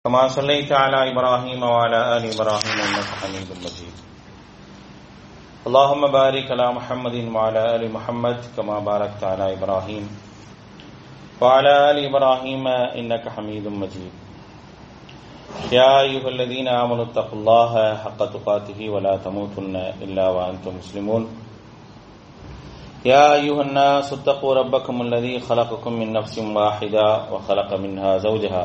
كما صليت على إبراهيم وعلى آل إبراهيم إنك حميد مجيد. اللهم بارك على محمد وعلى آل محمد كما باركت على إبراهيم وعلى آل إبراهيم إنك حميد مجيد. يا أيها الذين آمنوا اتقوا الله حق تقاته ولا تموتن إلا وأنتم مسلمون. يا أيها الناس اتقوا ربكم الذي خلقكم من نفس واحدة وخلق منها زوجها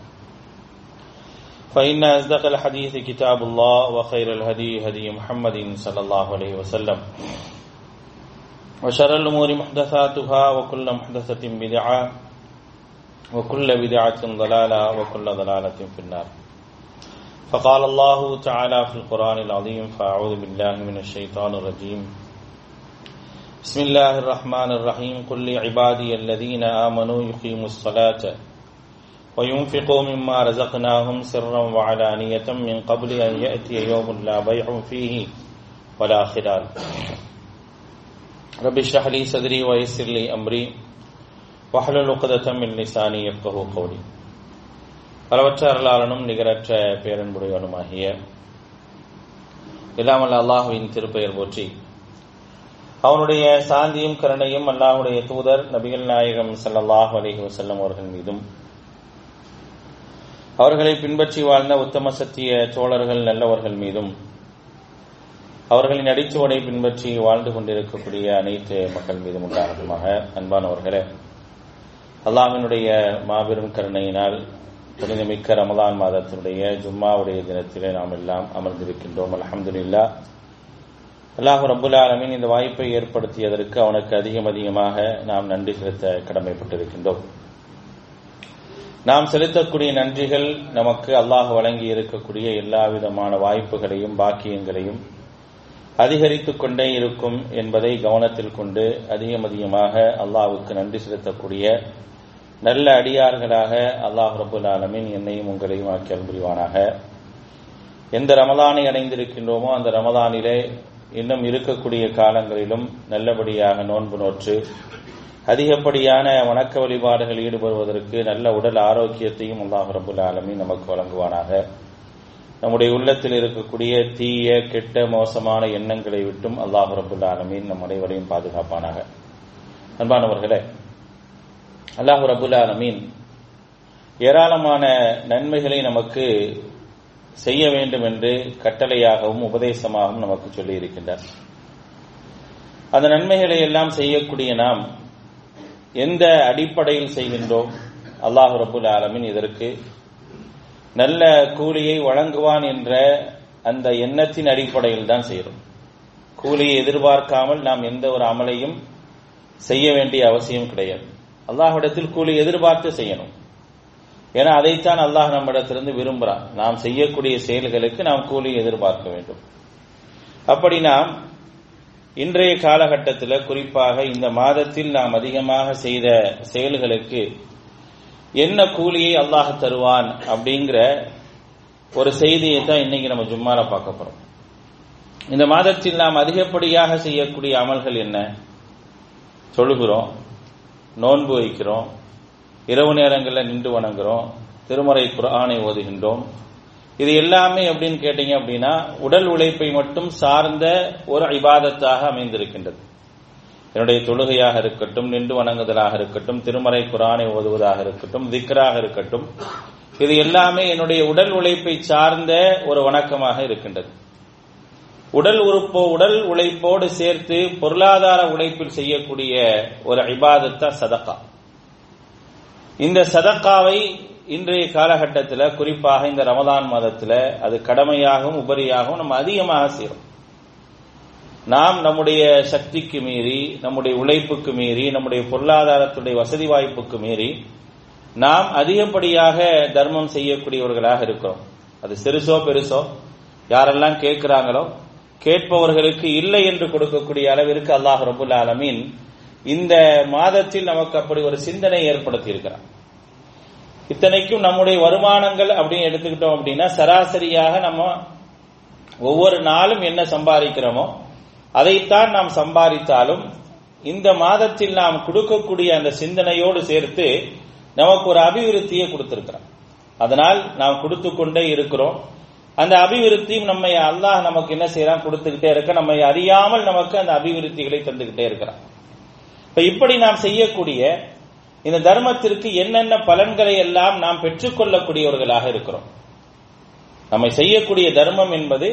فإن أصدق الحديث كتاب الله وخير الهدي هدي محمد صلى الله عليه وسلم. وشر الأمور محدثاتها وكل محدثة بدعة وكل بدعة ضلالة وكل ضلالة في النار. فقال الله تعالى في القرآن العظيم فأعوذ بالله من الشيطان الرجيم. بسم الله الرحمن الرحيم. قل لعبادي الذين آمنوا يقيموا الصلاة وينفقوا مما رزقناهم سرا وعلانية من قبل أن يأتي يوم لا بيع فيه ولا خلال رب اشرح لي صدري ويسر لي أمري واحلل عقدة من لساني يفقه قولي அளவற்ற அருளாளனும் நிகரற்ற பேரன்புடையவனுமாகிய இல்லாமல் அல்லாஹுவின் திருப்பெயர் போற்றி அவனுடைய சாந்தியும் கருணையும் அல்லாஹுடைய தூதர் நபிகள் நாயகம் சல்லாஹ் அலிஹி வசல்லம் அவர்கள் மீதும் அவர்களை பின்பற்றி வாழ்ந்த உத்தம சத்திய சோழர்கள் நல்லவர்கள் மீதும் அவர்களின் அடிச்சுவடை பின்பற்றி வாழ்ந்து கொண்டிருக்கக்கூடிய அனைத்து மக்கள் மீதும் உண்டாகட்டுமாக. அன்பானவர்களே அல்லாஹினுடைய மாபெரும் கருணையினால் புனிதமிக்க ரமதான் மாதத்தினுடைய ஜும்மாவுடைய தினத்திலே நாம் எல்லாம் அமர்ந்திருக்கின்றோம். அலமதுல்லா அல்லாஹு ரபுல்லாலமின் இந்த வாய்ப்பை ஏற்படுத்தியதற்கு அவனுக்கு அதிகம் அதிகமாக நாம் நன்றி செலுத்த கடமைப்பட்டிருக்கின்றோம். நாம் செலுத்தக்கூடிய நன்றிகள் நமக்கு அல்லாஹ் வழங்கி இருக்கக்கூடிய எல்லா விதமான வாய்ப்புகளையும் பாக்கியங்களையும் அதிகரித்துக் கொண்டே இருக்கும் என்பதை கவனத்தில் கொண்டு அதிகம் அதிகமாக அல்லாஹுக்கு நன்றி செலுத்தக்கூடிய நல்ல அடியார்களாக அல்லாஹ் ரபுல் ஆலமின் என்னையும் உங்களையும் ஆக்கியல் புரிவானாக எந்த ரமதானை அடைந்திருக்கின்றோமோ அந்த ரமதானிலே இன்னும் இருக்கக்கூடிய காலங்களிலும் நல்லபடியாக நோன்பு நோற்று அதிகப்படியான வணக்க வழிபாடுகள் ஈடுபடுவதற்கு நல்ல உடல் ஆரோக்கியத்தையும் அல்லாஹ் ரபுல் நமக்கு வழங்குவானாக. நம்முடைய உள்ளத்தில் இருக்கக்கூடிய தீய கெட்ட மோசமான எண்ணங்களை விட்டும் அல்லாஹ் ரபுல் ஆலமீன் நம் அனைவரையும் பாதுகாப்பானாக. அன்பானவர்களே அல்லாஹு ரபுல் ஆலமீன் ஏராளமான நன்மைகளை நமக்கு செய்ய வேண்டும் என்று கட்டளையாகவும் உபதேசமாகவும் நமக்கு சொல்லி இருக்கின்றார் அந்த நன்மைகளை எல்லாம் செய்யக்கூடிய நாம் எந்த அடிப்படையில் செய்கின்றோம்? அல்லாஹு ரபுல் ஆலமின் இதற்கு நல்ல கூலியை வழங்குவான் என்ற அந்த எண்ணத்தின் அடிப்படையில் தான் செய்கிறோம். கூலியை எதிர்பார்க்காமல் நாம் எந்த ஒரு அமலையும் செய்ய வேண்டிய அவசியம் கிடையாது. அல்லாஹிடத்தில் கூலி எதிர்பார்த்து செய்யணும். ஏன்னா அதைத்தான் அல்லாஹ் நம்மிடத்திலிருந்து விரும்புகிறான். நாம் செய்யக்கூடிய செயல்களுக்கு நாம் கூலி எதிர்பார்க்க வேண்டும். அப்படி நாம் இன்றைய காலகட்டத்தில் குறிப்பாக இந்த மாதத்தில் நாம் அதிகமாக செய்த செயல்களுக்கு என்ன கூலியை அல்லாஹ் தருவான் அப்படிங்கிற ஒரு செய்தியை தான் இன்னைக்கு நம்ம ஜும்மால பார்க்க போறோம். இந்த மாதத்தில் நாம் அதிகப்படியாக செய்யக்கூடிய அமல்கள் என்ன? சொல்லுகிறோம். நோன்பு வைக்கிறோம். இரவு நேரங்களில் நின்று வணங்குறோம். திருமறை குரானை ஓதுகின்றோம். இது எல்லாமே எப்படின்னு கேட்டீங்க அப்படின்னா உடல் உழைப்பை மட்டும் சார்ந்த ஒரு இபாதத்தாக அமைந்திருக்கின்றது. என்னுடைய தொழுகையாக இருக்கட்டும் நின்று வணங்குதலாக இருக்கட்டும் திருமறை குரானை ஓதுவதாக இருக்கட்டும் திக்ராக இருக்கட்டும் இது எல்லாமே என்னுடைய உடல் உழைப்பை சார்ந்த ஒரு வணக்கமாக இருக்கின்றது. உடல் உறுப்போ உடல் உழைப்போடு சேர்த்து பொருளாதார உழைப்பில் செய்யக்கூடிய ஒரு இபாதத்தா சதக்கா. இந்த சதக்காவை இன்றைய காலகட்டத்தில் குறிப்பாக இந்த ரமதான் மாதத்தில் அது கடமையாகவும் உபரியாகவும் நம்ம அதிகமாக செய்கிறோம் நாம் நம்முடைய சக்திக்கு மீறி நம்முடைய உழைப்புக்கு மீறி நம்முடைய பொருளாதாரத்துடைய வசதி வாய்ப்புக்கு மீறி நாம் அதிகப்படியாக தர்மம் செய்யக்கூடியவர்களாக இருக்கிறோம். அது சிறுசோ பெருசோ யாரெல்லாம் கேட்கிறாங்களோ கேட்பவர்களுக்கு இல்லை என்று கொடுக்கக்கூடிய அளவிற்கு அல்லாஹ் ரபுல் ஆலமீன் இந்த மாதத்தில் நமக்கு அப்படி ஒரு சிந்தனை ஏற்படுத்தி இருக்கிறான் இத்தனைக்கும் நம்முடைய வருமானங்கள் அப்படின்னு எடுத்துக்கிட்டோம் அப்படின்னா சராசரியாக நம்ம ஒவ்வொரு நாளும் என்ன சம்பாதிக்கிறோமோ அதைத்தான் நாம் சம்பாதித்தாலும் இந்த மாதத்தில் நாம் கொடுக்கக்கூடிய அந்த சிந்தனையோடு சேர்த்து நமக்கு ஒரு அபிவிருத்தியை கொடுத்திருக்கிறோம். அதனால் நாம் கொடுத்து கொண்டே இருக்கிறோம். அந்த அபிவிருத்தியும் நம்ம அல்லாஹ் நமக்கு என்ன செய்யறான் கொடுத்துக்கிட்டே இருக்க நம்மை அறியாமல் நமக்கு அந்த அபிவிருத்திகளை தந்துகிட்டே இருக்கிறான். இப்ப இப்படி நாம் செய்யக்கூடிய இந்த தர்மத்திற்கு என்னென்ன பலன்களை எல்லாம் நாம் பெற்றுக்கொள்ளக்கூடியவர்களாக இருக்கிறோம். நம்மை செய்யக்கூடிய தர்மம் என்பது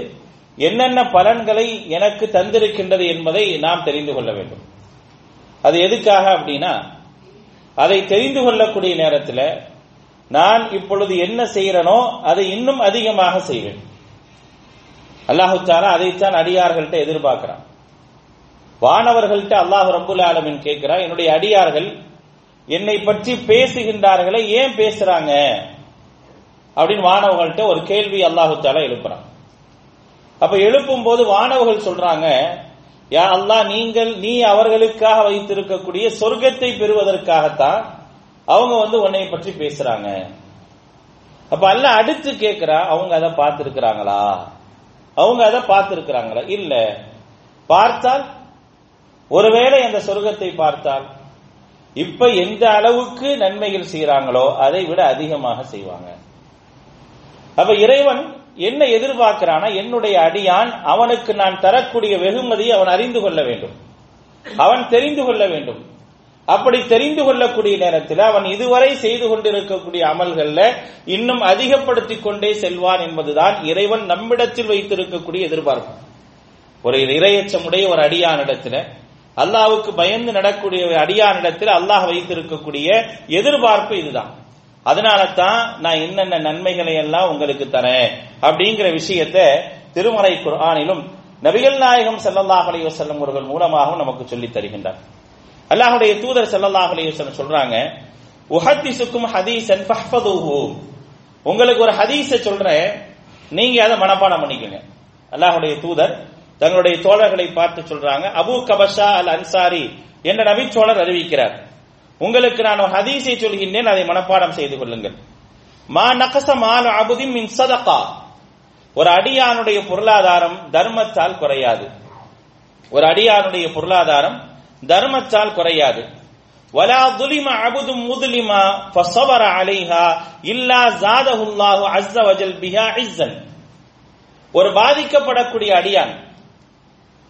என்னென்ன பலன்களை எனக்கு தந்திருக்கின்றது என்பதை நாம் தெரிந்து கொள்ள வேண்டும். அது எதுக்காக அப்படின்னா அதை தெரிந்து கொள்ளக்கூடிய நேரத்தில் நான் இப்பொழுது என்ன செய்யறனோ அதை இன்னும் அதிகமாக செய்வேன். அல்லாஹு தாலா அதைத்தான் அடியார்கள்ட்ட எதிர்பார்க்கிறான். வானவர்கள்ட்ட அல்லாஹ் ரபுல் ஆலமின் கேட்கிறான் என்னுடைய அடியார்கள் என்னை பற்றி பேசுகின்றார்களே ஏன் பேசுறாங்க? அப்படின்னு வானவர்கள்ட்ட ஒரு கேள்வி அல்லாஹு தாலா எழுப்புறான். அப்ப எழுப்பும் போது வானவர்கள் சொல்றாங்க யா அல்லாஹ் நீங்கள் நீ அவர்களுக்காக வைத்திருக்கக்கூடிய சொர்க்கத்தை பெறுவதற்காகத்தான் அவங்க வந்து உன்னை பற்றி பேசுறாங்க. அப்ப அல்ல அடுத்து கேட்கிறா அவங்க அதை பார்த்திருக்கிறாங்களா? அவங்க அதை பார்த்திருக்கிறாங்களா? இல்ல பார்த்தால் ஒருவேளை அந்த சொர்க்கத்தை பார்த்தால் இப்ப எந்த அளவுக்கு நன்மைகள் செய்யறாங்களோ அதை விட அதிகமாக செய்வாங்க. அப்ப இறைவன் என்ன எதிர்பார்க்கிறானா என்னுடைய அடியான் அவனுக்கு நான் தரக்கூடிய வெகுமதியை அவன் அறிந்து கொள்ள வேண்டும். அவன் தெரிந்து கொள்ள வேண்டும். அப்படி தெரிந்து கொள்ளக்கூடிய நேரத்தில் அவன் இதுவரை செய்து கொண்டிருக்கக்கூடிய அமல்கள்ல இன்னும் அதிகப்படுத்தி கொண்டே செல்வான் என்பதுதான் இறைவன் நம்மிடத்தில் வைத்திருக்கக்கூடிய எதிர்பார்ப்பு. ஒரு இரையச்சமுடைய ஒரு அடியானிடத்துல அல்லாவுக்கு பயந்து நடக்கூடிய ஒரு அடியானிடத்தில் அல்லாஹ் வைத்திருக்கக்கூடிய எதிர்பார்ப்பு இதுதான். அதனால தான் நான் என்னென்ன நன்மைகளை எல்லாம் உங்களுக்கு தரேன் அப்படிங்கிற விஷயத்த திருமலை குர்ஆனிலும் நபிகள் நாயகம் செல்லல்லாஹ் அலைஹி அவர்கள் மூலமாகவும் நமக்கு சொல்லித் தருகின்றார். அல்லாஹ்வுடைய தூதர் செல்லல்லாஹ் அலைஹி சொல்றாங்க உஹத்திசுக்கும் ஹதீசன் ஃபஹ்ஃபதுஹு. உங்களுக்கு ஒரு ஹதீஸை சொல்றேன் நீங்க அதை மனப்பாடம் பண்ணிக்கங்க. அல்லாஹுடைய தூதர் தங்களுடைய தோழர்களை பார்த்து சொல்றாங்க அபு கபஷா அல் அன்சாரி என்ற நபிச்சோழர் அறிவிக்கிறார். உங்களுக்கு நான் ஒரு ஹதீஸை சொல்கின்றேன் அதை மனப்பாடம் செய்து கொள்ளுங்கள். மா நகச மால் அபுதி மின் சதகா ஒரு அடியானுடைய பொருளாதாரம் தர்மத்தால் குறையாது. ஒரு அடியானுடைய பொருளாதாரம் தர்மத்தால் குறையாது. வலா துலிம அபுதும் முதுலிமா ஃபசவர அலைஹா இல்லா ஜாதஹுல்லாஹு அஸ்ஸ வஜல் பிஹா இஸ்ஸன் ஒரு பாதிக்கப்படக்கூடிய அடியான்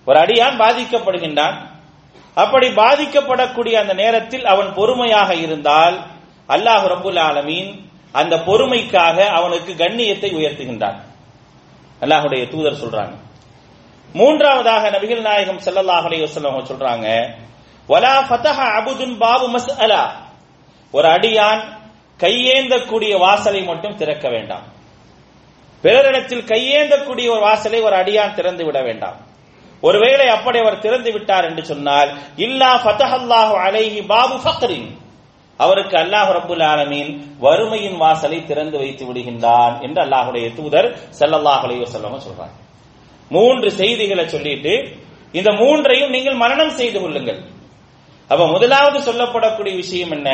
ஒரு அடியான் பாதிக்கப்படுகின்றான். அப்படி பாதிக்கப்படக்கூடிய அந்த நேரத்தில் அவன் பொறுமையாக இருந்தால் அல்லாஹ் ரபுல் ஆலமீன் அந்த பொறுமைக்காக அவனுக்கு கண்ணியத்தை உயர்த்துகின்றான். அல்லாஹுடைய தூதர் சொல்றாங்க. மூன்றாவதாக நபிகள் நாயகம் ஸல்லல்லாஹு அலைஹி சொல்றாங்க வலா ஃபதஹ அபுதுன் பாபு மஸ் அலா ஒரு அடியான் கையேந்தக்கூடிய வாசலை மட்டும் திறக்க வேண்டாம். பிறரிடத்தில் கையேந்தக்கூடிய ஒரு வாசலை ஒரு அடியான் திறந்து விட வேண்டாம். ஒருவேளை அப்படி அவர் திறந்து விட்டார் என்று சொன்னால் இல்லா ஃபதஹல்லாஹு அலைஹி பாபு ஃபக்ரின். அவருக்கு அல்லாஹ் ரபுல் ஆலமீன் வறுமையின் வாசலை திறந்து வைத்து விடுகின்றான் என்று அல்லாஹுடைய தூதர் செல்லல்லாஹ் அலைஹி வஸல்லம் சொல்றாங்க மூன்று செய்திகளை சொல்லிட்டு இந்த மூன்றையும் நீங்கள் மரணம் செய்து கொள்ளுங்கள். அப்ப முதலாவது சொல்லப்படக்கூடிய விஷயம் என்ன?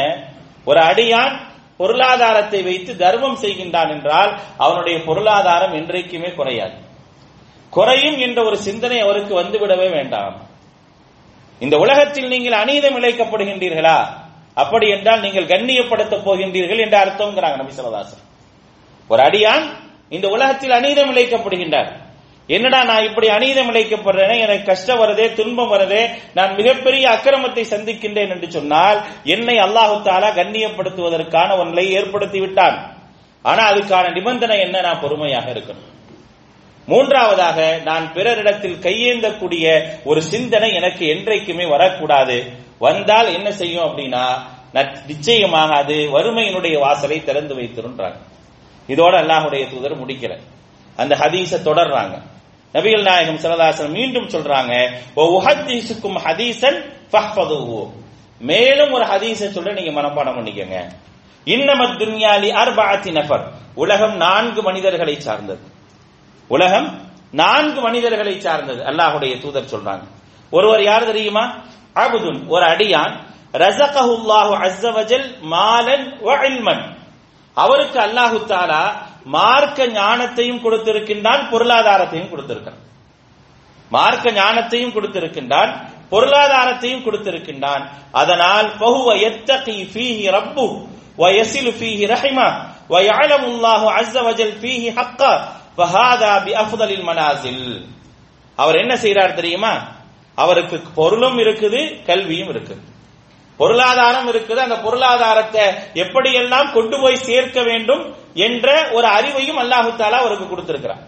ஒரு அடியான் பொருளாதாரத்தை வைத்து தர்மம் செய்கின்றான் என்றால் அவனுடைய பொருளாதாரம் என்றைக்குமே குறையாது. குறையும் என்ற ஒரு சிந்தனை அவருக்கு வந்துவிடவே வேண்டாம். இந்த உலகத்தில் நீங்கள் அநீதம் இழைக்கப்படுகின்றீர்களா? அப்படி என்றால் நீங்கள் கண்ணியப்படுத்தப் போகின்றீர்கள் என்று அர்த்தம்ங்கிறாங்க நபி சொல்லதாசன் ஒரு அடியான் இந்த உலகத்தில் அநீதம் இழைக்கப்படுகின்றார். என்னடா நான் இப்படி அநீதம் இழைக்கப்படுறேன்? எனக்கு கஷ்டம் வருதே துன்பம் வருதே நான் மிகப்பெரிய அக்கிரமத்தை சந்திக்கின்றேன் என்று சொன்னால் என்னை அல்லாஹு தாலா கண்ணியப்படுத்துவதற்கான ஒரு நிலையை ஏற்படுத்தி விட்டான் ஆனா அதுக்கான நிபந்தனை என்ன? நான் பொறுமையாக இருக்கணும். மூன்றாவதாக நான் பிறரிடத்தில் கையேந்தக்கூடிய ஒரு சிந்தனை எனக்கு என்றைக்குமே வரக்கூடாது. வந்தால் என்ன செய்யும் அப்படின்னா நிச்சயமாக அது வறுமையினுடைய வாசலை திறந்து வைத்திருன்றாங்க. இதோட அல்லாஹுடைய தூதர் முடிக்கிற அந்த ஹதீஸ தொடர்றாங்க. நபிகள் நாயகம் சிலதாசன் மீண்டும் சொல்றாங்க உஹத்தீசுக்கும் ஹதீசன் மேலும் ஒரு ஹதீஸை சொல்ல நீங்க மனப்பாடம் பண்ணிக்கங்க. இன்னமத் துன்யாலி அர்பாத்தி நஃபர். உலகம் நான்கு மனிதர்களை சார்ந்தது. உலகம் நான்கு மனிதர்களை சார்ந்தது. அல்லாஹுடைய தூதர் சொல்றாங்க. ஒருவர் யார் தெரியுமா? அபுதுன் ஒரு அடியான். ரசகஹுல்லாஹு அஸ்ஸவஜல் மாலன் அவருக்கு அல்லாஹு தாலா மார்க்க ஞானத்தையும் கொடுத்திருக்கின்றான் பொருளாதாரத்தையும் கொடுத்திருக்கிறான். மார்க்க ஞானத்தையும் கொடுத்திருக்கின்றான் பொருளாதாரத்தையும் கொடுத்திருக்கின்றான். அதனால் பகுவ எத்தகி ஃபீஹி ரப்பு வயசிலு ஃபீஹி ரஹிமா வயலமுல்லாஹு அஸ்ஸவஜல் ஃபீஹி ஹக்கா மனாசில் அவர் என்ன செய்யறார் தெரியுமா? அவருக்கு பொருளும் இருக்குது கல்வியும் இருக்குது. பொருளாதாரம் இருக்குது. அந்த பொருளாதாரத்தை எப்படியெல்லாம் கொண்டு போய் சேர்க்க வேண்டும் என்ற ஒரு அறிவையும் அல்லாஹு அவருக்கு கொடுத்திருக்கிறார்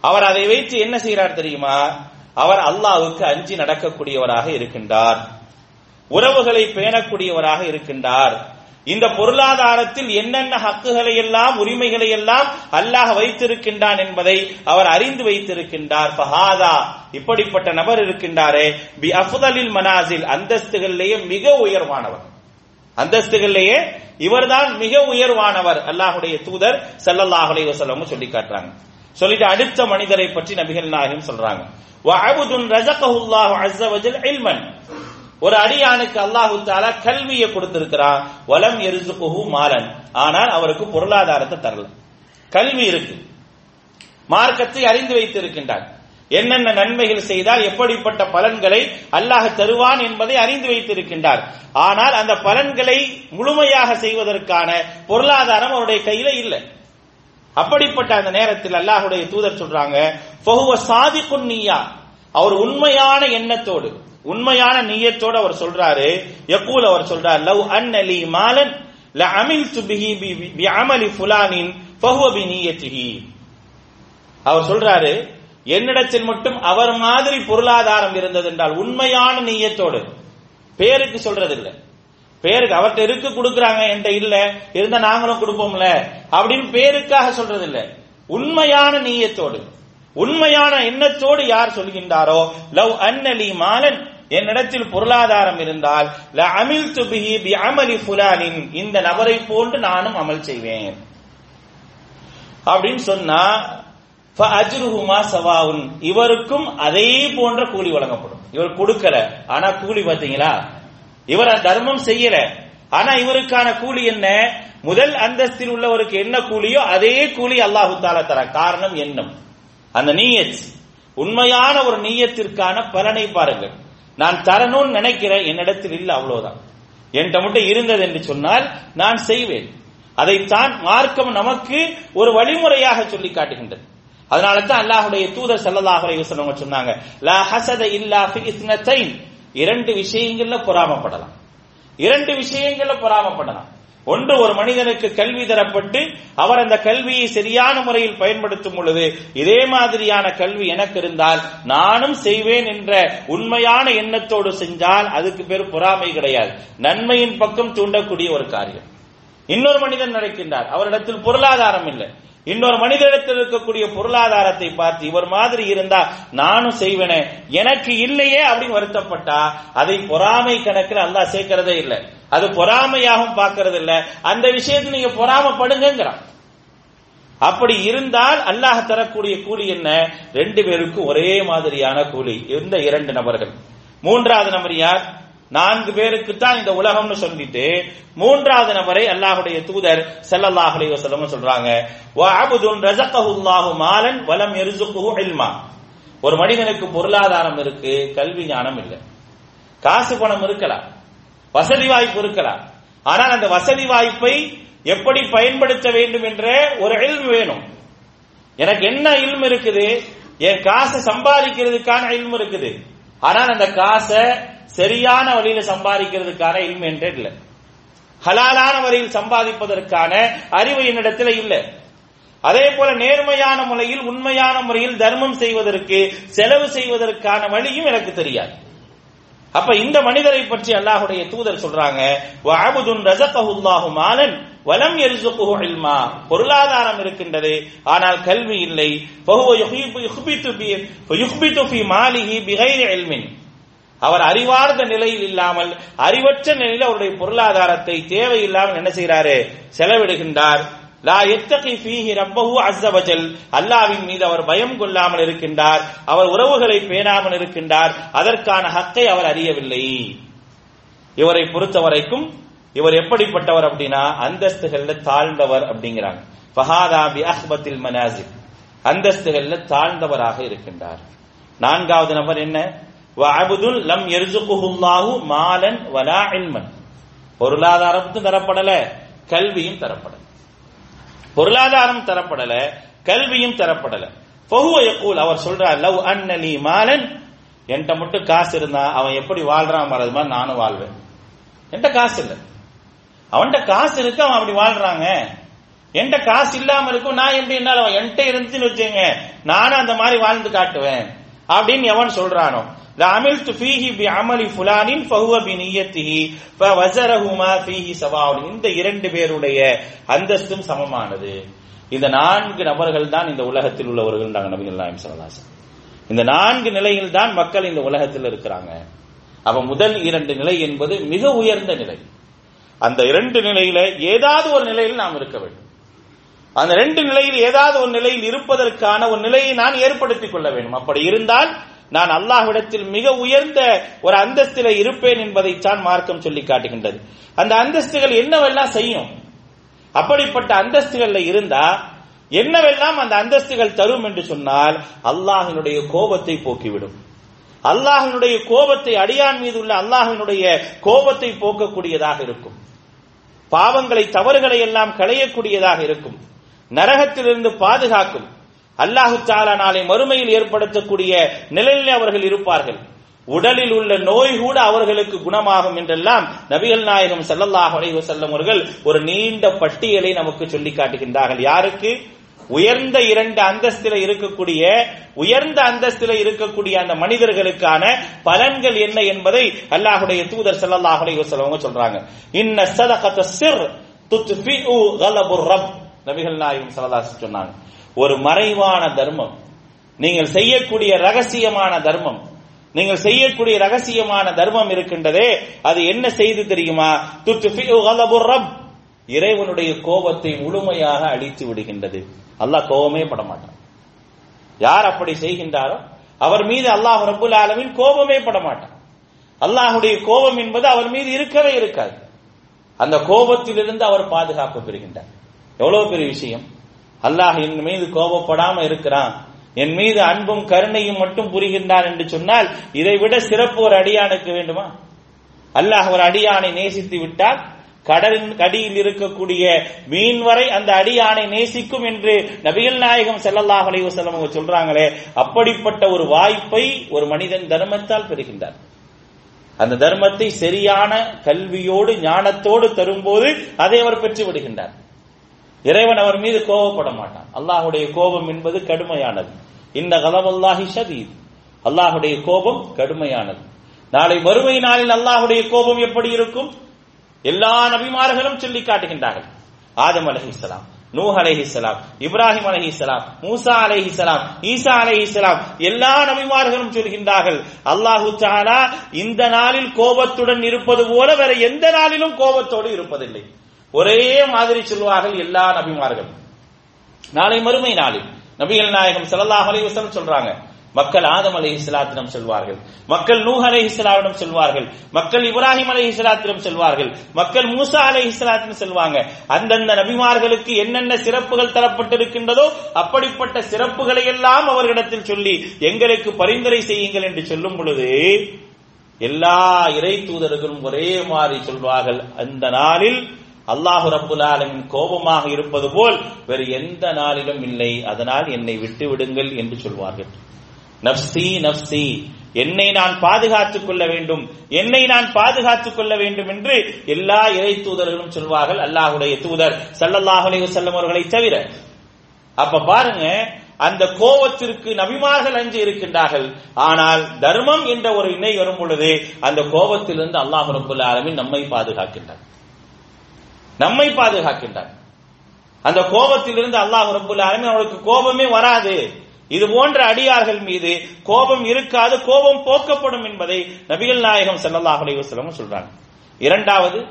அவர் அதை வைத்து என்ன செய்யறார் தெரியுமா? அவர் அல்லாவுக்கு அஞ்சி நடக்கக்கூடியவராக இருக்கின்றார். உறவுகளை பேணக்கூடியவராக இருக்கின்றார். இந்த பொருளாதாரத்தில் என்னென்ன ஹக்குகளை எல்லாம் உரிமைகளை எல்லாம் அல்லாஹ் வைத்திருக்கின்றான் என்பதை அவர் அறிந்து வைத்திருக்கின்றார். பஹாதா இப்படிப்பட்ட நபர் இருக்கின்றாரே. பி அஃதலில் மனாசில் அந்தஸ்துகளிலேயே மிக உயர்வானவர். அந்தஸ்துகளிலேயே இவர்தான் மிக உயர்வானவர் அல்லாஹுடைய தூதர் ஸல்லல்லாஹு அலைஹி சொல்லி காட்டுறாங்க. சொல்லிட்டு அடுத்த மனிதரை பற்றி நபிகள் நாயகம் சொல்றாங்க. வஅபுதுன் ரஸகஹுல்லாஹு அஸ்ஸ வஜல் இல்மன். ஒரு அடியானுக்கு அல்லாஹு தாலா கல்வியை கொடுத்திருக்கிறான். வலம் எரிசுகுஹு மாலன். ஆனால் அவருக்கு பொருளாதாரத்தை தரல. கல்வி இருக்கு. மார்க்கத்தை அறிந்து வைத்திருக்கின்றார் என்னென்ன நன்மைகள் செய்தால் எப்படிப்பட்ட பலன்களை அல்லாஹ் தருவான் என்பதை அறிந்து வைத்திருக்கின்றார். ஆனால் அந்த பலன்களை முழுமையாக செய்வதற்கான பொருளாதாரம் அவருடைய கையில இல்லை. அப்படிப்பட்ட அந்த நேரத்தில் அல்லாஹுடைய தூதர் சொல்றாங்க ஃபஹுவ சாதிக்குன் அவர் உண்மையான எண்ணத்தோடு உண்மையான நீயத்தோடு அவர் சொல்றாரு. யக்கூல் அவர் சொல்றார் லவ் அன்னலி மாலன் ல அமில் சுபிஹி பி அமலி ஃபுலானின் ஃபஹுவ பி நியத்திஹி. அவர் சொல்றாரு என்னிடத்தில் மட்டும் அவர் மாதிரி பொருளாதாரம் இருந்தது என்றால் உண்மையான நீயத்தோடு பேருக்கு சொல்றது இல்லை பேருக்கு அவர்கிட்ட இருக்கு கொடுக்குறாங்க என்கிட்ட இல்ல இருந்தா நாங்களும் கொடுப்போம்ல அப்படின்னு பேருக்காக சொல்றது இல்ல உண்மையான நீயத்தோடு உண்மையான எண்ணத்தோடு யார் சொல்கின்றாரோ லவ் அன்னலி மாலன் என்னிடத்தில் பொருளாதாரம் இருந்தால் ல அமில் துபிஹி பி அமலி ஃபுலானின் இந்த நபரை போன்று நானும் அமல் செய்வேன். அப்படின்னு சொன்னா அஜ்ருஹுமா சவாவுன் இவருக்கும் அதே போன்ற கூலி வழங்கப்படும். இவர் கொடுக்கல ஆனா கூலி பாத்தீங்களா இவர் தர்மம் செய்யல. ஆனா இவருக்கான கூலி என்ன? முதல் அந்தஸ்தில் உள்ளவருக்கு என்ன கூலியோ அதே கூலி அல்லாஹு தாலா தர. காரணம் எண்ணம் அந்த நீயத் உண்மையான ஒரு நீயத்திற்கான பலனை பாருங்கள். நான் தரணும்னு நினைக்கிறேன் என்னிடத்தில் இல்லை அவ்வளவுதான். என்கிட்ட மட்டும் இருந்தது என்று சொன்னால் நான் செய்வேன். அதைத்தான் மார்க்கம் நமக்கு ஒரு வழிமுறையாக சொல்லி காட்டுகின்றது. அதனால தான் அல்லாஹுடைய தூதர் செல்லதாக சொன்னவங்க சொன்னாங்க லா ஹசத இல்லா இரண்டு விஷயங்கள்ல பொறாமப்படலாம். இரண்டு விஷயங்கள்ல பொறாமப்படலாம். ஒன்று ஒரு மனிதனுக்கு கல்வி தரப்பட்டு அவர் அந்த கல்வியை சரியான முறையில் பயன்படுத்தும் பொழுது இதே மாதிரியான கல்வி எனக்கு இருந்தால் நானும் செய்வேன் என்ற உண்மையான எண்ணத்தோடு செஞ்சால் அதுக்கு பேர் பொறாமை கிடையாது. நன்மையின் பக்கம் தூண்டக்கூடிய ஒரு காரியம். இன்னொரு மனிதன் நடக்கின்றார் அவரிடத்தில் பொருளாதாரம் இல்லை. இன்னொரு மனிதனிடத்தில் இருக்கக்கூடிய பொருளாதாரத்தை பார்த்து இவர் மாதிரி இருந்தா நானும் செய்வேனே எனக்கு இல்லையே அப்படின்னு வருத்தப்பட்டா அதை பொறாமை கணக்கில் அல்லாஹ் சேர்க்கிறதே இல்லை. அது பொறாமையாகவும் பார்க்கறது இல்ல அந்த விஷயத்தை நீங்க பொறாமப்படுங்கிறான் அப்படி இருந்தால் அல்லாஹ் தரக்கூடிய கூலி என்ன? ரெண்டு பேருக்கும் ஒரே மாதிரியான கூலி. இந்த இரண்டு நபர்கள். மூன்றாவது நபர் யார்? நான்கு பேருக்கு தான் இந்த உலகம்னு சொல்லிட்டு மூன்றாவது நபரை அல்லாஹுடைய தூதர் ஸல்லல்லாஹு அலைஹி சொல்றாங்க. மாலன் வலம் இல்மா. ஒரு மனிதனுக்கு பொருளாதாரம் இருக்கு கல்வி ஞானம் இல்லை. காசு பணம் இருக்கலாம். வசதி வாய்ப்பு இருக்கலாம். ஆனால் அந்த வசதி வாய்ப்பை எப்படி பயன்படுத்த வேண்டும் என்ற ஒரு இல்மு வேணும். எனக்கு என்ன இல்மு இருக்குது? என் காசை சம்பாதிக்கிறதுக்கான இல்மு இருக்குது. ஆனால் அந்த காசை சரியான வழியில சம்பாதிக்கிறதுக்கான இல்மு என்றே இல்லை. ஹலாலான வழியில் சம்பாதிப்பதற்கான அறிவு என்னிடத்தில் இல்லை. அதே போல நேர்மையான முறையில் உண்மையான முறையில் தர்மம் செய்வதற்கு செலவு செய்வதற்கான வழியும் எனக்கு தெரியாது. அப்ப இந்த மனிதரை பற்றி அல்லாஹுடைய தூதர் சொல்றாங்க மாலன் வலம் யர்சுகுஹு இல்மா. பொருளாதாரம் இருக்கின்றது ஆனால் கல்வி இல்லை. அவர் அறிவார்ந்த நிலையில் இல்லாமல் அறிவற்ற நிலையில் அவருடைய பொருளாதாரத்தை தேவையில்லாமல் என்ன செய்கிறாரு? செலவிடுகின்றார். லா எத்தகி ஃபீஹி ரப்பஹு அஸ்ஸவஜல் மீது அவர் பயம் கொள்ளாமல் இருக்கின்றார். அவர் உறவுகளை பேணாமல் இருக்கின்றார். அதற்கான ஹக்கை அவர் அறியவில்லை. இவரை பொறுத்த வரைக்கும் இவர் எப்படிப்பட்டவர் அப்படின்னா அந்தஸ்துகள்ல தாழ்ந்தவர் அப்படிங்கிறாங்க. ஃபஹாதா பி அஹ்பத்தில் மனாசில் அந்தஸ்துகள்ல தாழ்ந்தவராக இருக்கின்றார். நான்காவது நபர் என்ன? வஅபுதுல் லம் யர்சுகுஹுல்லாஹு மாலன் வலா இல்மன். பொருளாதாரத்தும் தரப்படல கல்வியும் தரப்படல. பொருளாதாரம் தரப்படல கல்வியும் தரப்படல. ஃபஹுவ யகூல் அவர் சொல்றார் லவ் அன்னலி மாலன். என்கிட்ட மட்டும் காசு இருந்தா அவன் எப்படி வாழ்றான் மாதிரி மாதிரி நானும் வாழ்வேன். என்கிட்ட காசு இல்லை. அவன்கிட்ட காசு இருக்கு அவன் அப்படி வாழ்றாங்க. என்கிட்ட காசு இல்லாம இருக்கும் நான் எப்படி என்னால அவன் என்கிட்ட இருந்துச்சுன்னு வச்சுங்க நானும் அந்த மாதிரி வாழ்ந்து காட்டுவேன் அப்படின்னு எவன் சொல்றானோ. لعملت فيه بعمل فلان فهو بنيته فوزرهما فيه سواء இந்த இரண்டு பேருடைய அந்தஸ்தும் சமமானது இந்த நான்கு நபர்கள் தான் இந்த உலகத்தில் உள்ளவர்கள் நாங்க நபிகள் நாயம் சொல்லலாம் இந்த நான்கு நிலையில் தான் மக்கள் இந்த உலகத்தில் இருக்கிறாங்க அப்ப முதல் இரண்டு நிலை என்பது மிக உயர்ந்த நிலை அந்த இரண்டு நிலையில ஏதாவது ஒரு நிலையில் நாம் இருக்க வேண்டும் அந்த ரெண்டு நிலையில் ஏதாவது ஒரு நிலையில் இருப்பதற்கான ஒரு நிலையை நான் ஏற்படுத்திக் கொள்ள வேண்டும் அப்படி இருந்தால் நான் அல்லாஹ்விடத்தில் மிக உயர்ந்த ஒரு அந்தஸ்தில இருப்பேன் என்பதைத்தான் மார்க்கம் சொல்லி காட்டுகின்றது. அந்த அந்தஸ்துகள் என்னவெல்லாம் செய்யும்? அப்படிப்பட்ட அந்தஸ்துகள்ல இருந்தா என்னவெல்லாம் அந்த அந்தஸ்துகள் தரும் என்று சொன்னால் அல்லாஹினுடைய கோபத்தை போக்கிவிடும். அல்லாஹினுடைய கோபத்தை அடியான் மீது உள்ள அல்லாஹினுடைய கோபத்தை போக்கக்கூடியதாக இருக்கும். பாவங்களை தவறுகளை எல்லாம் களையக்கூடியதாக இருக்கும். நரகத்திலிருந்து பாதுகாக்கும். அல்லாஹு தாலா நாளை மறுமையில் ஏற்படுத்தக்கூடிய நிலையில் அவர்கள் இருப்பார்கள். உடலில் உள்ள நோய் கூட அவர்களுக்கு குணமாகும் என்றெல்லாம் நபிகள் நாயகம் செல்லல்லாஹ் அலைஹு செல்லம் அவர்கள் ஒரு நீண்ட பட்டியலை நமக்கு சொல்லி காட்டுகின்றார்கள். யாருக்கு? உயர்ந்த இரண்டு அந்தஸ்தில இருக்கக்கூடிய உயர்ந்த அந்தஸ்தில இருக்கக்கூடிய அந்த மனிதர்களுக்கான பலன்கள் என்ன என்பதை அல்லாஹுடைய தூதர் செல்லல்லாஹ் அலைஹு வஸல்லம் சொல்றாங்க. இன்ன ஸதகத சிர் துத்ஃபிஉ கலபுர் ரப். நபிகள் நாயகம் ஸல்லல்லாஹு அலைஹி சொன்னாங்க. ஒரு மறைவான தர்மம். நீங்கள் செய்யக்கூடிய ரகசியமான தர்மம். நீங்கள் செய்யக்கூடிய ரகசியமான தர்மம் இருக்கின்றதே அது என்ன செய்து தெரியுமா? இறைவனுடைய கோபத்தை முழுமையாக அழித்து விடுகின்றது. அல்லாஹ் கோபமே பட மாட்டான் யார் அப்படி செய்கின்றாரோ அவர் மீது அல்லாஹ் ரபுல் ஆலமின் கோபமே பட மாட்டான் அல்லாஹுடைய கோபம் என்பது அவர் மீது இருக்கவே இருக்காது. அந்த கோபத்திலிருந்து அவர் பாதுகாப்பு பெறுகின்றார். எவ்வளவு பெரிய விஷயம்? அல்லாஹ் என் மீது கோபப்படாம இருக்கிறான். என் மீது அன்பும் கருணையும் மட்டும் புரிகின்றான் என்று சொன்னால் இதை விட சிறப்பு ஒரு அடியானுக்கு வேண்டுமா? அல்லாஹ் ஒரு அடியானை நேசித்து விட்டால் கடலின் கடியில் இருக்கக்கூடிய மீன் வரை அந்த அடியானை நேசிக்கும் என்று நபிகள் நாயகம் செல்லல்லாஹ் அலைஹி வஸல்லம் அவங்க சொல்றாங்களே அப்படிப்பட்ட ஒரு வாய்ப்பை ஒரு மனிதன் தர்மத்தால் பெறுகின்றார் அந்த தர்மத்தை சரியான கல்வியோடு ஞானத்தோடு தரும்போது அதை அவர் பெற்று விடுகின்றார். இறைவன் அவர் மீது கோபப்பட மாட்டான். அல்லாஹுடைய கோபம் என்பது கடுமையானது. இந்த கலவல்லாஹி ஷதீத். அல்லாஹுடைய கோபம் கடுமையானது. நாளை மறுமை நாளில் அல்லாஹுடைய கோபம் எப்படி இருக்கும்? எல்லா நபிமார்களும் சொல்லி காட்டுகின்றார்கள். ஆதம் அலஹிஸ்லாம் நூ அலைஹிஸ்ஸலாம் இப்ராஹிம் அலைஹிஸ்ஸலாம் மூசா அலைஹிஸ்ஸலாம் ஈசா அலைஹிஸ்ஸலாம் எல்லா நபிமார்களும் சொல்கின்றார்கள் அல்லாஹு தஆலா இந்த நாளில் கோபத்துடன் இருப்பது போல வேற எந்த நாளிலும் கோபத்தோடு இருப்பதில்லை. ஒரே மாதிரி சொல்வார்கள் எல்லா நபிமார்களும் நாளை மறுமை நாளில் நபிகள் நாயகம் ஸல்லல்லாஹு அலைஹி சொல்றாங்க மக்கள் ஆதம் அலை இஸ்லாத்திடம் செல்வார்கள் மக்கள் நூஹ் அலை இஸ்லாவிடம் செல்வார்கள் மக்கள் இப்ராஹிம் அலை இஸ்லாத்திடம் செல்வார்கள் மக்கள் மூசா அலை இஸ்லாத்திடம் செல்வாங்க. அந்தந்த நபிமார்களுக்கு என்னென்ன சிறப்புகள் தரப்பட்டிருக்கின்றதோ அப்படிப்பட்ட சிறப்புகளை எல்லாம் அவர்களிடத்தில் சொல்லி எங்களுக்கு பரிந்துரை செய்யுங்கள் என்று சொல்லும் பொழுது எல்லா இறை தூதர்களும் ஒரே மாதிரி சொல்வார்கள். அந்த நாளில் அல்லாஹு ரப்புல் ஆலமின் கோபமாக இருப்பது போல் வேறு எந்த நாளிலும் இல்லை. அதனால் என்னை விட்டு விடுங்கள் என்று சொல்வார்கள். நப்சி நப்சி என்னை நான் பாதுகாத்துக் கொள்ள வேண்டும். என்னை நான் பாதுகாத்துக் கொள்ள வேண்டும் என்று எல்லா இறை தூதர்களும் சொல்வார்கள். அல்லாஹுடைய தூதர் சல்லல்லாஹு அலைஹி வஸல்லம் அவர்களை தவிர. அப்ப பாருங்க அந்த கோபத்திற்கு நபிமார்கள் அஞ்சு இருக்கின்றார்கள். ஆனால் தர்மம் என்ற ஒரு இணை வரும் பொழுது அந்த கோபத்திலிருந்து அல்லாஹ் ரபுல் ஆலமின் நம்மை பாதுகாக்கின்றார் நம்மை பாதுகாக்கின்றான் அந்த கோபத்திலிருந்து அல்லாஹ் ரபுல் ஆலமின் அவனுக்கு கோபமே வராது. இது போன்ற அடியார்கள் மீது கோபம் இருக்காது கோபம் போக்கப்படும் என்பதை நபிகள் நாயகம் செல்லல்லாஹ் அலைவசலம் சொல்றாங்க. இரண்டாவது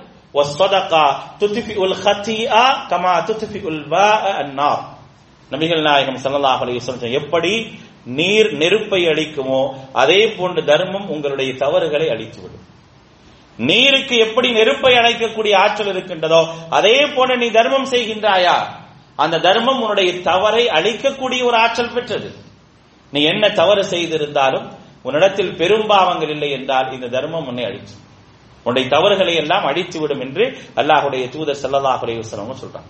நபிகள் நாயகம் செல்லல்லாஹ் அலைவசலம் எப்படி நீர் நெருப்பை அழிக்குமோ அதே போன்று தர்மம் உங்களுடைய தவறுகளை அழித்துவிடும். நீருக்கு எப்படி நெருப்பை அணைக்கக்கூடிய ஆற்றல் இருக்கின்றதோ அதே போல நீ தர்மம் செய்கின்றாயா? அந்த தர்மம் உன்னுடைய தவறை அழிக்கக்கூடிய ஒரு ஆற்றல் பெற்றது. நீ என்ன தவறு செய்திருந்தாலும் உன்னிடத்தில் பெரும்பாவங்கள் இல்லை என்றால் இந்த தர்மம் உன்னை அழிச்சு உன்னுடைய தவறுகளை எல்லாம் அழித்து விடும் என்று அல்லாஹுடைய தூதர் செல்லதாக அலைஹி சொல்றாங்க.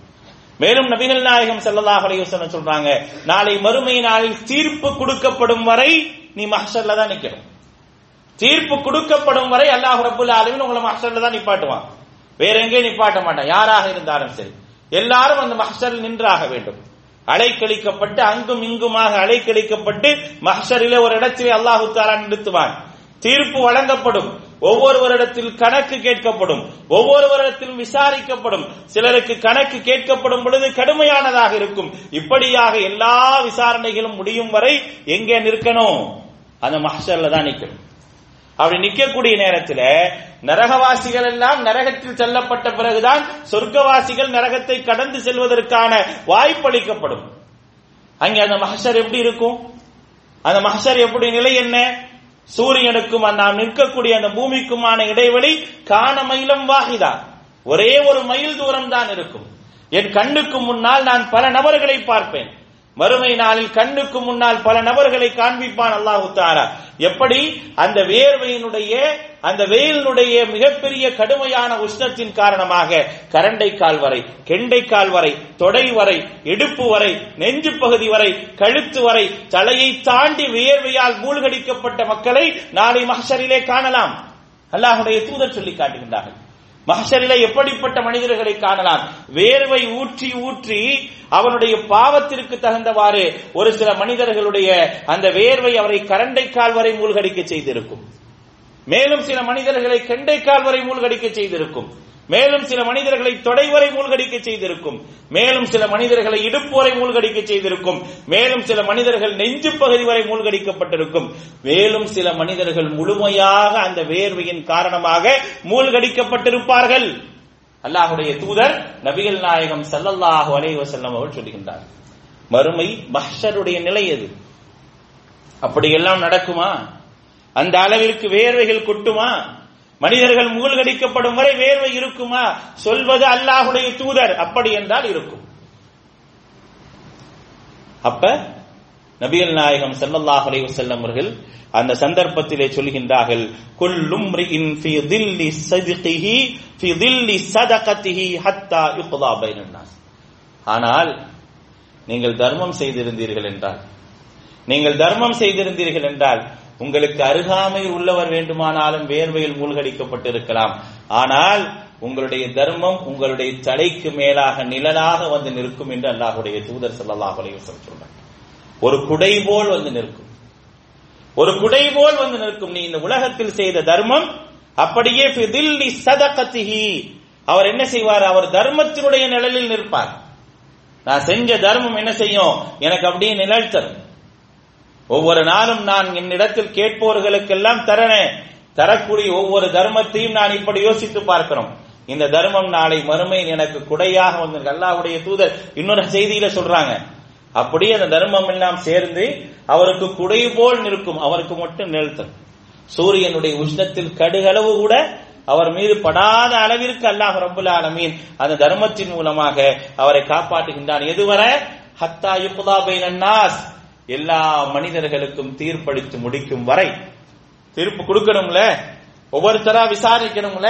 மேலும் நபிகள் நாயகம் செல்லதாக அலைஹி சொல்றாங்க நாளை மறுமை நாளில் தீர்ப்பு கொடுக்கப்படும் வரை நீ மஹ்ஷர்ல தான் நிக்கணும். தீர்ப்பு கொடுக்கப்படும் வரை அல்லாஹ் ரபுல் ஆலமின் உங்களை மஹ்ஷர்ல தான் நிப்பாட்டுவான். வேற எங்கேயும் நிப்பாட்ட மாட்டான். யாராக இருந்தாலும் சரி. எல்லாரும் அந்த மஹ்ஷரில் நின்றாக வேண்டும். அலைக்கழிக்கப்பட்டு அங்கும் இங்குமாக அலைக்கழிக்கப்பட்டு மஹ்ஷரிலே ஒரு இடத்திலே அல்லாஹு தாரா நிறுத்துவான். தீர்ப்பு வழங்கப்படும். ஒவ்வொருவரிடத்தில் கணக்கு கேட்கப்படும். ஒவ்வொருவரிடத்திலும் விசாரிக்கப்படும். சிலருக்கு கணக்கு கேட்கப்படும் பொழுது கடுமையானதாக இருக்கும். இப்படியாக எல்லா விசாரணைகளும் முடியும் வரை எங்கே நிற்கணும்? அந்த மஹ்ஷர்ல தான் நிற்கணும். அப்படி நிக்கக்கூடிய நேரத்தில் நரகவாசிகள் எல்லாம் நரகத்தில் செல்லப்பட்ட பிறகுதான் சொர்க்கவாசிகள் நரகத்தை கடந்து செல்வதற்கான வாய்ப்பளிக்கப்படும் அங்கே அந்த மகசர் எப்படி இருக்கும்? அந்த மகசர் எப்படி நிலை என்ன? சூரியனுக்கும் நாம் நிற்கக்கூடிய அந்த பூமிக்குமான இடைவெளி காண மயிலம் வாகிதா. ஒரே ஒரு மைல் தூரம் தான் இருக்கும். என் கண்ணுக்கு முன்னால் நான் பல நபர்களை பார்ப்பேன். மறுமை நாளில் கண்ணுக்கு முன்னால் பல நபர்களை காண்பிப்பான் அல்லாஹு தாரா எப்படி? அந்த வேர்வையினுடைய அந்த வெயிலினுடைய மிகப்பெரிய கடுமையான உஷ்ணத்தின் காரணமாக கரண்டை கால் வரை கெண்டை கால் வரை தொடை வரை இடுப்பு வரை நெஞ்சு பகுதி வரை கழுத்து வரை தலையை தாண்டி வியர்வையால் மூழ்கடிக்கப்பட்ட மக்களை நாளை மகசரிலே காணலாம். அல்லாஹுடைய தூதர் சொல்லி காட்டுகின்றார்கள். மஹ்ஷரிலே எப்படிப்பட்ட மனிதர்களை காணலாம்? வேர்வை ஊற்றி ஊற்றி அவனுடைய பாவத்திற்கு தகுந்தவாறு ஒரு சில மனிதர்களுடைய அந்த வேர்வை அவரை கரண்டை கால் வரை மூழ்கடிக்க செய்திருக்கும். மேலும் சில மனிதர்களை கெண்டைக்கால் வரை மூழ்கடிக்க செய்திருக்கும். மேலும் சில மனிதர்களை தொடைவரை மூழ்கடிக்க செய்திருக்கும். மேலும் சில மனிதர்களை இடுப்பு வரை மூழ்கடிக்க செய்திருக்கும். மேலும் சில மனிதர்கள் நெஞ்சு பகுதி வரை மூழ்கடிக்கப்பட்டிருக்கும். மேலும் சில மனிதர்கள் முழுமையாக அந்த வேர்வையின் காரணமாக மூழ்கடிக்கப்பட்டிருப்பார்கள். அல்லாஹுடைய தூதர் நபிகள் நாயகம் சல்லல்லாஹு அலைவசல்லம் வஸல்லம் அவர்கள் சொல்லுகின்றார் மறுமை மஹருடைய நிலை எது? அப்படியெல்லாம் நடக்குமா? அந்த அளவிற்கு வேர்வைகள் கொட்டுமா? மனிதர்கள் மூழ்கடிக்கப்படும் வரை வேர்வை இருக்குமா? சொல்வது அல்லாஹுடைய தூதர். அப்படி என்றால் இருக்கும். அப்ப நபிகள் நாயகம் செல்லல்லாஹ் அலைவு வஸல்லம் அவர்கள் அந்த சந்தர்ப்பத்திலே சொல்கின்றார்கள் கொல்லும் ஹத்தா ஆனால் நீங்கள் தர்மம் செய்திருந்தீர்கள் என்றால் நீங்கள் தர்மம் செய்திருந்தீர்கள் என்றால் உங்களுக்கு அருகாமையில் உள்ளவர் வேண்டுமானாலும் வேர்வையில் மூழ்கடிக்கப்பட்டிருக்கலாம். ஆனால் உங்களுடைய தர்மம் உங்களுடைய தலைக்கு மேலாக நிழலாக வந்து நிற்கும் என்று அல்லாஹுடைய தூதர் ஸல்லல்லாஹு சொல்றாங்க ஒரு குடை போல் வந்து நிற்கும். ஒரு குடை போல் வந்து நிற்கும். நீ இந்த உலகத்தில் செய்த தர்மம் அப்படியே சதகத்திகி அவர் என்ன செய்வார்? அவர் தர்மத்தினுடைய நிழலில் நிற்பார். நான் செஞ்ச தர்மம் என்ன செய்யும்? எனக்கு அப்படியே நிழல் தரும். ஒவ்வொரு நாளும் நான் என்னிடத்தில் கேட்பவர்களுக்கெல்லாம் தரனே. தரக்கூடிய ஒவ்வொரு தர்மத்தையும் நான் இப்படி யோசித்து பார்க்கிறோம். இந்த தர்மம் நாளை மறுமை எனக்கு குடையாக வந்து அல்லாவுடைய தூதர் இன்னொரு செய்தியில சொல்றாங்க. அப்படியே அந்த தர்மம் எல்லாம் சேர்ந்து அவருக்கு குடை போல் நிற்கும். அவருக்கு மட்டும் நிறுத்தும் சூரியனுடைய உஷ்ணத்தில் கடுகளவு கூட அவர் மீது படாத அளவிற்கு அல்லாஹ் ரபுல் ஆலமீன் அந்த தர்மத்தின் மூலமாக அவரை காப்பாற்றுகின்றான். எதுவரை? ஹத்தா யுப்தா பைனன்னாஸ் எல்லா மனிதர்களுக்கும் தீர்ப்பளித்து முடிக்கும் வரை தீர்ப்பு கொடுக்கணும்ல? ஒவ்வொருத்தரா விசாரிக்கணும்ல?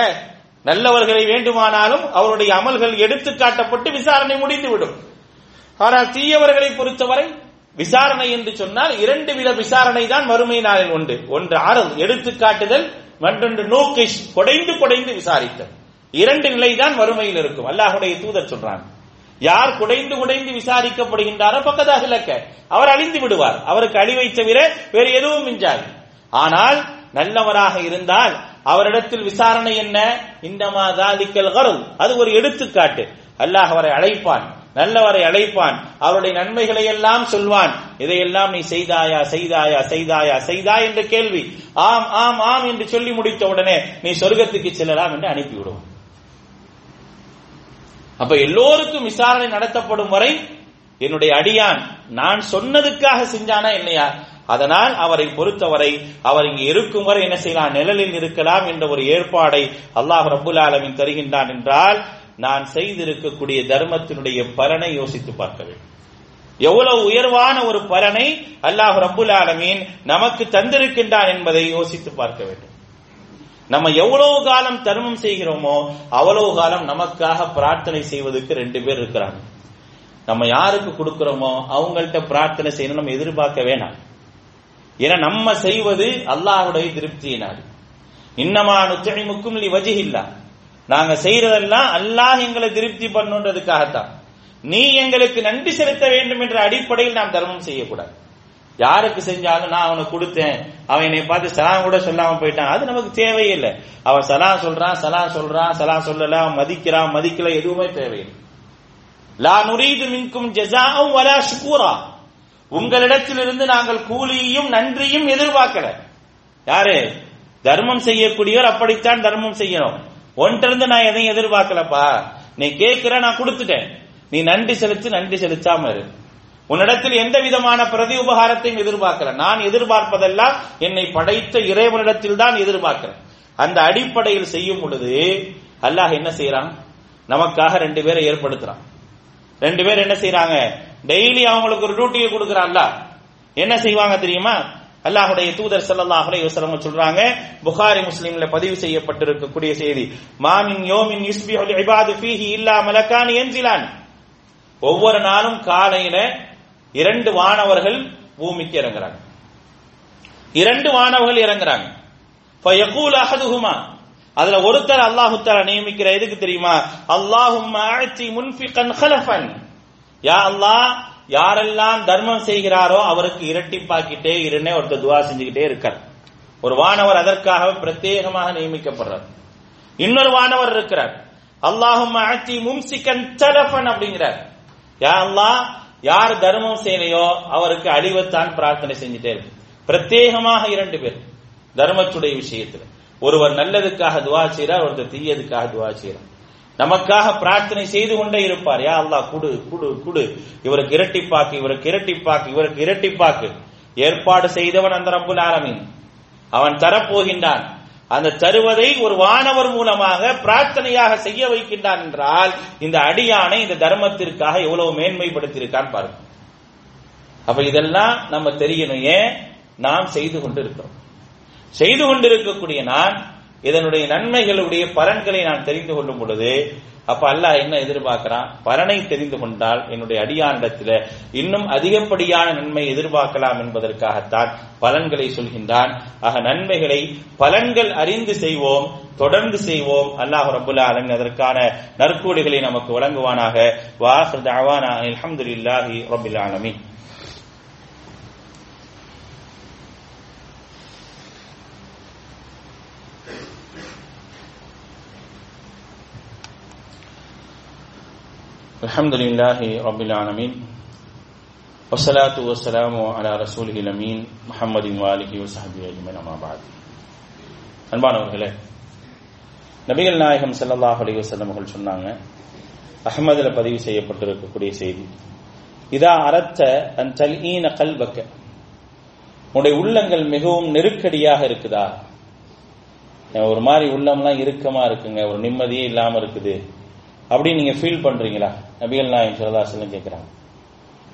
நல்லவர்களை வேண்டுமானாலும் அவருடைய அமல்கள் எடுத்து காட்டப்பட்டு விசாரணை முடிந்துவிடும். ஆனால் தீயவர்களை பொறுத்தவரை விசாரணை என்று சொன்னால் இரண்டு வித விசாரணை தான் மறுமை நாளில் உண்டு. ஒன்று ஆறுதல் எடுத்து காட்டுதல் மற்றொன்று நோக்கிஷ் கொடைந்து கொடைந்து விசாரித்தல். இரண்டு நிலைதான் வறுமையில் இருக்கும். அல்லாஹுடைய தூதர் சொல்றாங்க யார் குடைந்து குடைந்து விசாரிக்கப்படுகின்றாரோ பக்கதாக இலக்க அவர் அழிந்து விடுவார். அவருக்கு அழிவை தவிர வேறு எதுவும் மிஞ்சாது. ஆனால் நல்லவராக இருந்தால் அவரிடத்தில் விசாரணை என்ன? இந்தமா தாலிக்கல் கரவு. அது ஒரு எடுத்துக்காட்டு. அல்லாஹ் அவரை அழைப்பான். நல்லவரை அழைப்பான். அவருடைய நன்மைகளை எல்லாம் சொல்வான். இதையெல்லாம் நீ செய்தாயா செய்தாயா செய்தாயா செய்தா என்ற கேள்வி. ஆம் ஆம் ஆம் என்று சொல்லி முடித்த உடனே நீ சொர்க்கத்துக்கு செல்லலாம் என்று அனுப்பிவிடுவான். அப்ப எல்லோருக்கும் விசாரணை நடத்தப்படும் வரை என்னுடைய அடியான் நான் சொன்னதுக்காக செஞ்சானா என்னையா? அதனால் அவரை பொறுத்தவரை அவர் இங்கு இருக்கும் வரை என்ன செய்யலாம்? நிழலில் இருக்கலாம் என்ற ஒரு ஏற்பாடை அல்லாஹ் ரபுல் ஆலமின் தருகின்றான் என்றால் நான் செய்திருக்கக்கூடிய தர்மத்தினுடைய பலனை யோசித்து பார்க்க வேண்டும். எவ்வளவு உயர்வான ஒரு பலனை அல்லாஹ் ரபுல் ஆலமீன் நமக்கு தந்திருக்கின்றான் என்பதை யோசித்து பார்க்க வேண்டும். நம்ம எவ்வளவு காலம் தர்மம் செய்கிறோமோ அவ்வளவு காலம் நமக்காக பிரார்த்தனை செய்வதற்கு ரெண்டு பேர் இருக்கிறாங்க. நம்ம யாருக்கு கொடுக்கிறோமோ அவங்கள்ட்ட பிரார்த்தனை செய்யணும் நம்ம எதிர்பார்க்க வேணாம். ஏன்னா நம்ம செய்வது அல்லாஹுடைய திருப்தியினால். இன்னமா நுச்சழிமுக்கும் வஜி வஜிஹில்லா. நாங்க செய்யறதெல்லாம் அல்லாஹ் எங்களை திருப்தி பண்ணுன்றதுக்காகத்தான். நீ எங்களுக்கு நன்றி செலுத்த வேண்டும் என்ற அடிப்படையில் நாம் தர்மம் செய்யக்கூடாது. யாருக்கு செஞ்சாலும் நான் அவனுக்கு கொடுத்தேன். அவன் என்னை பார்த்து சலாம் கூட சொல்லாம போயிட்டான். அது நமக்கு தேவையில்லை. அவன் சலாம் சொல்றான் சலாம் சொல்றான் சலாம் சொல்லல. அவன் மதிக்கிறான் மதிக்கல எதுவுமே தேவையில்லை. லா நுரீது மின்கும் ஜெசாவும் வலா ஷுக்கூரா உங்களிடத்திலிருந்து நாங்கள் கூலியும் நன்றியும் எதிர்பார்க்கல. யாரு? தர்மம் செய்யக்கூடியவர் அப்படித்தான் தர்மம் செய்யணும். ஒன்றிருந்து நான் எதையும் எதிர்பார்க்கலப்பா. நீ கேட்கிற நான் கொடுத்துட்டேன். நீ நன்றி செலுத்து நன்றி செலுத்தாம இரு. உன்னிடத்தில் எந்த விதமான பிரதி உபகாரத்தையும் எதிர்பார்க்கிறேன் நான் எதிர்பார்ப்பதெல்லாம் என்னை படைத்த இறைவனிடத்தில் தான் எதிர்பார்க்கிறேன். அந்த அடிப்படையில் செய்யும் பொழுது அல்லாஹ் என்ன செய்யறான் நமக்காக ரெண்டு பேரை ஏற்படுத்துறான். ரெண்டு பேர் என்ன செய்யறாங்க டெய்லி அவங்களுக்கு ஒரு டியூட்டியை கொடுக்கறான்ல என்ன செய்வாங்க தெரியுமா? அல்லாஹுடைய தூதர் ஸல்லல்லாஹு அலைஹி சொல்றாங்க புகாரி முஸ்லீம்ல பதிவு செய்யப்பட்டிருக்கக்கூடிய செய்தி மாமின் யோமின் இஸ்பி இபாது ஃபீஹி இல்லா மலக்கான் யன்சிலான் ஒவ்வொரு நாளும் காலையில இரண்டு வானவர்கள் பூமிக்கு இறங்குறாங்க. இரண்டு வானவர்கள் இறங்குறாங்க. ஃபயகூல் அஹதுஹுமா அதுல ஒருத்தர் அல்லாஹு தஆலா நியமிக்கிற எதுக்கு தெரியுமா? அல்லாஹும் அஅதி முன்ஃபிகன் ஹலஃபன். யா அல்லாஹ் யாரெல்லாம் தர்மம் செய்கிறாரோ அவருக்கு இரட்டிப்பாக்கிட்டே இருன்னே ஒருத்தர் துவா செஞ்சுக்கிட்டே இருக்கார். ஒரு வானவர் அதற்காக பிரத்யேகமாக நியமிக்கப்படுறார். இன்னொரு வானவர் இருக்கிறார். அல்லாஹும் அத்தி மும்சிக்கன் சலஃபன் அப்படிங்கிறார். யா அல்லாஹ் யார் தர்மம் செய்யலையோ அவருக்கு அழிவைத்தான் பிரார்த்தனை செஞ்சுட்டே இருக்கு. பிரத்யேகமாக இரண்டு பேர். தர்மத்துடைய விஷயத்துல. ஒருவர் நல்லதுக்காக துவா செய்கிறார் ஒருத்தர் தீயதுக்காக துவா செய்கிறார் நமக்காக பிரார்த்தனை செய்து கொண்டே இருப்பார். யா அல்லாஹ் குடு குடு குடு. இவருக்கு இரட்டிப்பாக்கு இவருக்கு இரட்டிப்பாக்கு இவருக்கு இரட்டிப்பாக்கு. ஏற்பாடு செய்தவன் அந்த ரப்புல் ஆலமீன். அவன் தரப்போகின்றான். அந்த தருவதை ஒரு வானவர் மூலமாக பிரார்த்தனையாக செய்ய வைக்கின்றான் என்றால் இந்த அடியானை இந்த தர்மத்திற்காக எவ்வளவு மேன்மைப்படுத்தியிருக்கான் பாருங்க. அப்ப இதெல்லாம் நம்ம தெரியணும். ஏன்? நாம் செய்து கொண்டு இருக்கிறோம் செய்து கொண்டிருக்கக்கூடிய நான் இதனுடைய நன்மைகளுடைய பலன்களை நான் தெரிந்து கொள்ளும் பொழுது அப்ப அல்லாஹ் என்ன எதிர்பார்க்கிறான்? பலனை தெரிந்து கொண்டால் என்னுடைய அடியானிடத்துல இன்னும் அதிகப்படியான நன்மை எதிர்பார்க்கலாம் என்பதற்காகத்தான் பலன்களை சொல்கின்றான். ஆக நன்மைகளை பலன்கள் அறிந்து செய்வோம் தொடர்ந்து செய்வோம். அல்லாஹ் ரபுல்லா அலன் அதற்கான நற்கூடுகளை நமக்கு வழங்குவானாக. வாஹர் தவானா ரபில் ஆலமீன். الحمد لله رب العالمين والصلاة والسلام على رسوله الأمين محمد وآله وصحبه أجمعين أما بعد அன்பானவர்களே நபிகள் நாயகம் ஸல்லல்லாஹு அலைஹி வஸல்லம் அவர்கள் சொன்னாங்க அஹ்மதுல பதிவு செய்யப்பட்டிருக்கக்கூடிய செய்தி இதா அரத்த அன் தல்ஈன கல்பக்க உன்னுடைய உள்ளங்கள் மிகவும் நெருக்கடியாக இருக்குதா ஒரு மாதிரி உள்ளம்லாம் இறுக்கமா இருக்குங்க ஒரு நிம்மதியே இல்லாம இருக்குது அப்படின்னு நீங்க ஃபீல் பண்றீங்களா நபிகள் நாயம் சொல்லதாசலம் கேட்கிறாங்க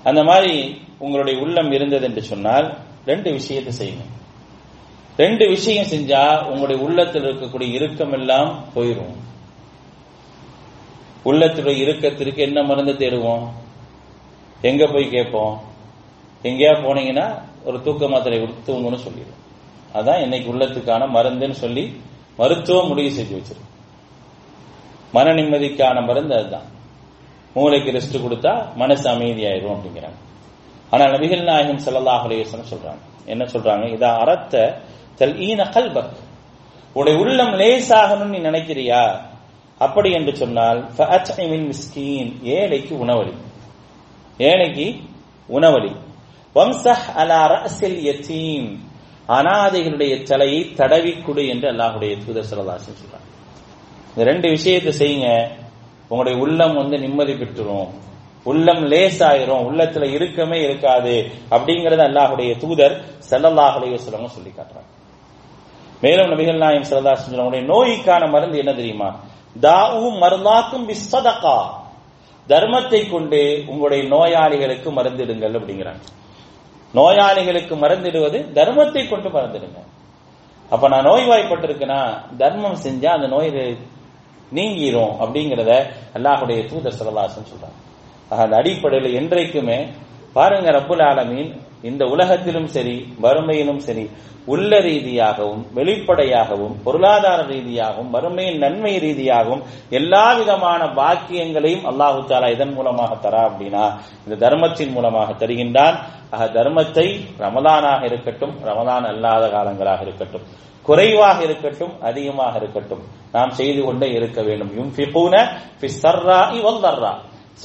அந்த மாதிரி உங்களுடைய உள்ளம் இருந்தது என்று சொன்னால் ரெண்டு விஷயத்தை செய்யுங்க. ரெண்டு விஷயம் செஞ்சா உங்களுடைய உள்ளத்தில் இருக்கக்கூடிய இறுக்கம் எல்லாம் போயிடும் உள்ளத்துடைய இறுக்கத்திற்கு என்ன மருந்து தேடுவோம்? எங்க போய் கேட்போம்? எங்கேயா போனீங்கன்னா ஒரு தூக்க மாத்திரை கொடுத்து தூங்கணும்னு அதான் இன்னைக்கு உள்ளத்துக்கான மருந்துன்னு சொல்லி மருத்துவம் முடிவு செஞ்சு வச்சிருக்கோம். மன நிம்மதிக்கான மருந்து அதுதான். மூளைக்கு ரெஸ்ட் கொடுத்தா மனசு அமைதியாயிரும் அப்படிங்கிறாங்க. ஆனா நபிகள் நாயகம் ஸல்லல்லாஹு அலைஹி சொல்றாங்க. என்ன சொல்றாங்க? இதா அறத்த தல் ஈன கல்பக். உடைய உள்ளம் லேசாகணும்னு நீ நினைக்கிறியா? அப்படி என்று சொன்னால் மிஸ்கீன். ஏழைக்கு உணவளி ஏழைக்கு உணவளி வம்சஹ் அலா ரஅஸில் யதீம் அனாதைகளுடைய தலையை தடவி கொடு என்று அல்லாஹுடைய தூதர் ஸல்லல்லாஹு சொல்றாங்க. இந்த ரெண்டு விஷயத்தை செய்யுங்க. உங்களுடைய உள்ளம் வந்து நிம்மதி பெற்றுரும். உள்ளம் லேசாயிரும். உள்ளத்துல இருக்கமே இருக்காது. அப்படிங்கறத அல்லாஹுடைய தூதர் ஸல்லல்லாஹு அலைஹி சொல்லி காட்டுறாங்க. மேலும் நபிகள் நாயம் ஸல்லல்லாஹு அலைஹி உங்களுடைய நோய்க்கான மருந்து என்ன தெரியுமா? தாவு மருந்தாக்கும் பிஸ்ஸதகா தர்மத்தை கொண்டு உங்களுடைய நோயாளிகளுக்கு மருந்திடுங்கள் அப்படிங்கிறாங்க. நோயாளிகளுக்கு மருந்திடுவது தர்மத்தை கொண்டு மருந்திடுங்க அப்ப நான் நோய்வாய்ப்பட்டிருக்கேன்னா தர்மம் செஞ்சா அந்த நோய் நீங்கிரும் அப்படிங்கிறத அல்லாஹுடைய தூதர் சரலாசன் சொல்றாங்க. அந்த அடிப்படையில் என்றைக்குமே பாருங்க ரப்புல் ஆலமீன் இந்த உலகத்திலும் சரி வறுமையிலும் சரி உள்ள ரீதியாகவும் வெளிப்படையாகவும் பொருளாதார ரீதியாகவும் வறுமையின் நன்மை ரீதியாகவும் எல்லா விதமான பாக்கியங்களையும் அல்லாஹு தாலா இதன் மூலமாக தரா அப்படின்னா இந்த தர்மத்தின் மூலமாக தருகின்றான். ஆக தர்மத்தை ரமதானாக இருக்கட்டும் ரமதான் அல்லாத காலங்களாக இருக்கட்டும். குறைவாக இருக்கட்டும் அதிகமாக இருக்கட்டும். நாம் செய்து கொண்டே இருக்க வேண்டும். யும் ஃபிஸ் தர்ரா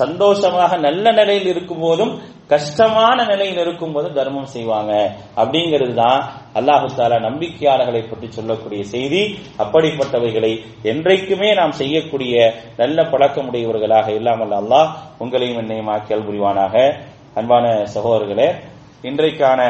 சந்தோஷமாக நல்ல நிலையில் இருக்கும் போதும் கஷ்டமான நிலையில் இருக்கும் போது தர்மம் செய்வாங்க. அப்படிங்கிறது தான் அல்லாஹு தாலா நம்பிக்கையாளர்களை பற்றி சொல்லக்கூடிய செய்தி. அப்படிப்பட்டவைகளை என்றைக்குமே நாம் செய்யக்கூடிய நல்ல பழக்கமுடையவர்களாக இல்லாமல் அல்லாஹ் உங்களையும் என்னையும் ஆக்கியல் புரிவானாக அன்பான சகோதரர்களே இன்றைக்கான